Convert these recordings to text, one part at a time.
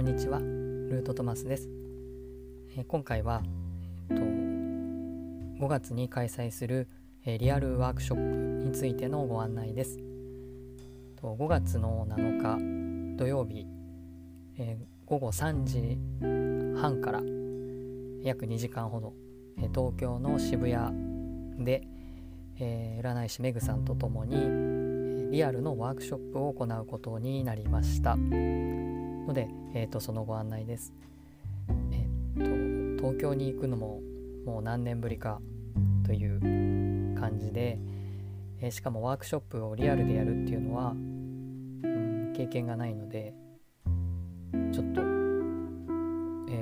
こんにちはルートトマスです、えー、今回は、えーと、5月に開催する、えー、リアルワークショップについてのご案内ですと5月の7日土曜日、えー、午後3時半から約2時間ほど、え東京の渋谷で、え占い師メグさんと共にリアルのワークショップを行うことになりました。ので、えーと、そのご案内です。えーと、東京に行くのももう何年ぶりかという感じで、えー、しかもワークショップをリアルでやるっていうのは、うん、経験がないのでちょっと、え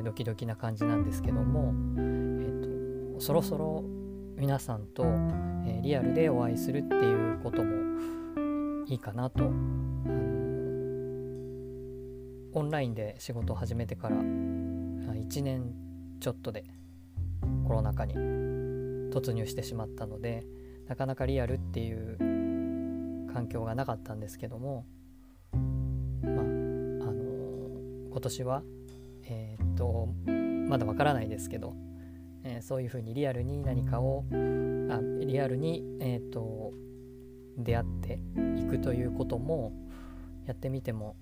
ー、ドキドキな感じなんですけども、えーと、そろそろ皆さんと、えリアルでお会いするっていうこともいいかなとオンラインで仕事を始めてから1年ちょっとでコロナ禍に突入してしまったのでなかなかリアルっていう環境がなかったんですけどもまああのー、今年はえー、っとまだわからないですけど、えー、そういうふうにリアルに何かをあリアルに、え、っと出会っていくということもやってみても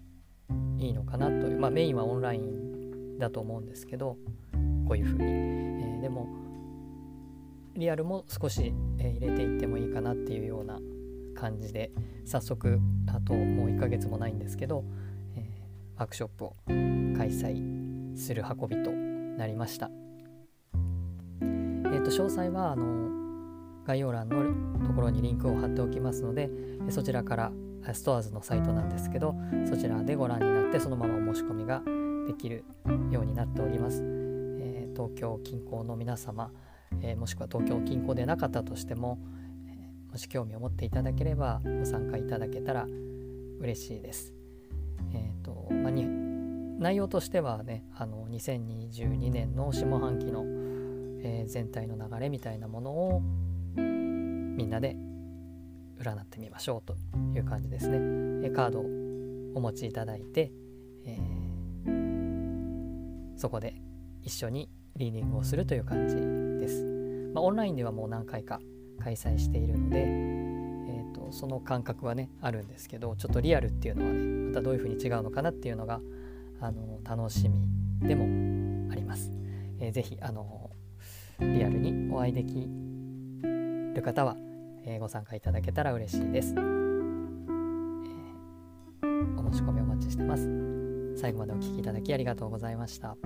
いいのかなという、まあ、メインはオンラインだと思うんですけどこういうふうに、えー、でもリアルも少し、えー、入れていってもいいかなっていうような感じで早速あともう1ヶ月もないんですけど、えー、ワークショップを開催する運びとなりました。えー、と詳細はあの概要欄のところにリンクを貼っておきますのでそちらからストアーズのサイトなんですけどそちらでご覧になってそのままお申し込みができるようになっております、えー、東京近郊の皆様、えー、もしくは東京近郊でなかったとしても、えー、もし興味を持っていただければご参加いただけたら嬉しいです。えっ、とまあに内容としてはねあの2022年の下半期の、え全体の流れみたいなものをみんなで占ってみましょうという感じですね。えカードをお持ちいただいて、えー、そこで一緒にリーディングをするという感じです。まあ、オンラインではもう何回か開催しているので、えーと、その感覚はねあるんですけどちょっとリアルっていうのはねまたどういうふうに違うのかなっていうのがあの楽しみでもあります。えー、ぜひあのリアルにお会いできる方はえご参加いただけたら嬉しいです、えお申し込みお待ちしてます最後までお聴きいただきありがとうございました。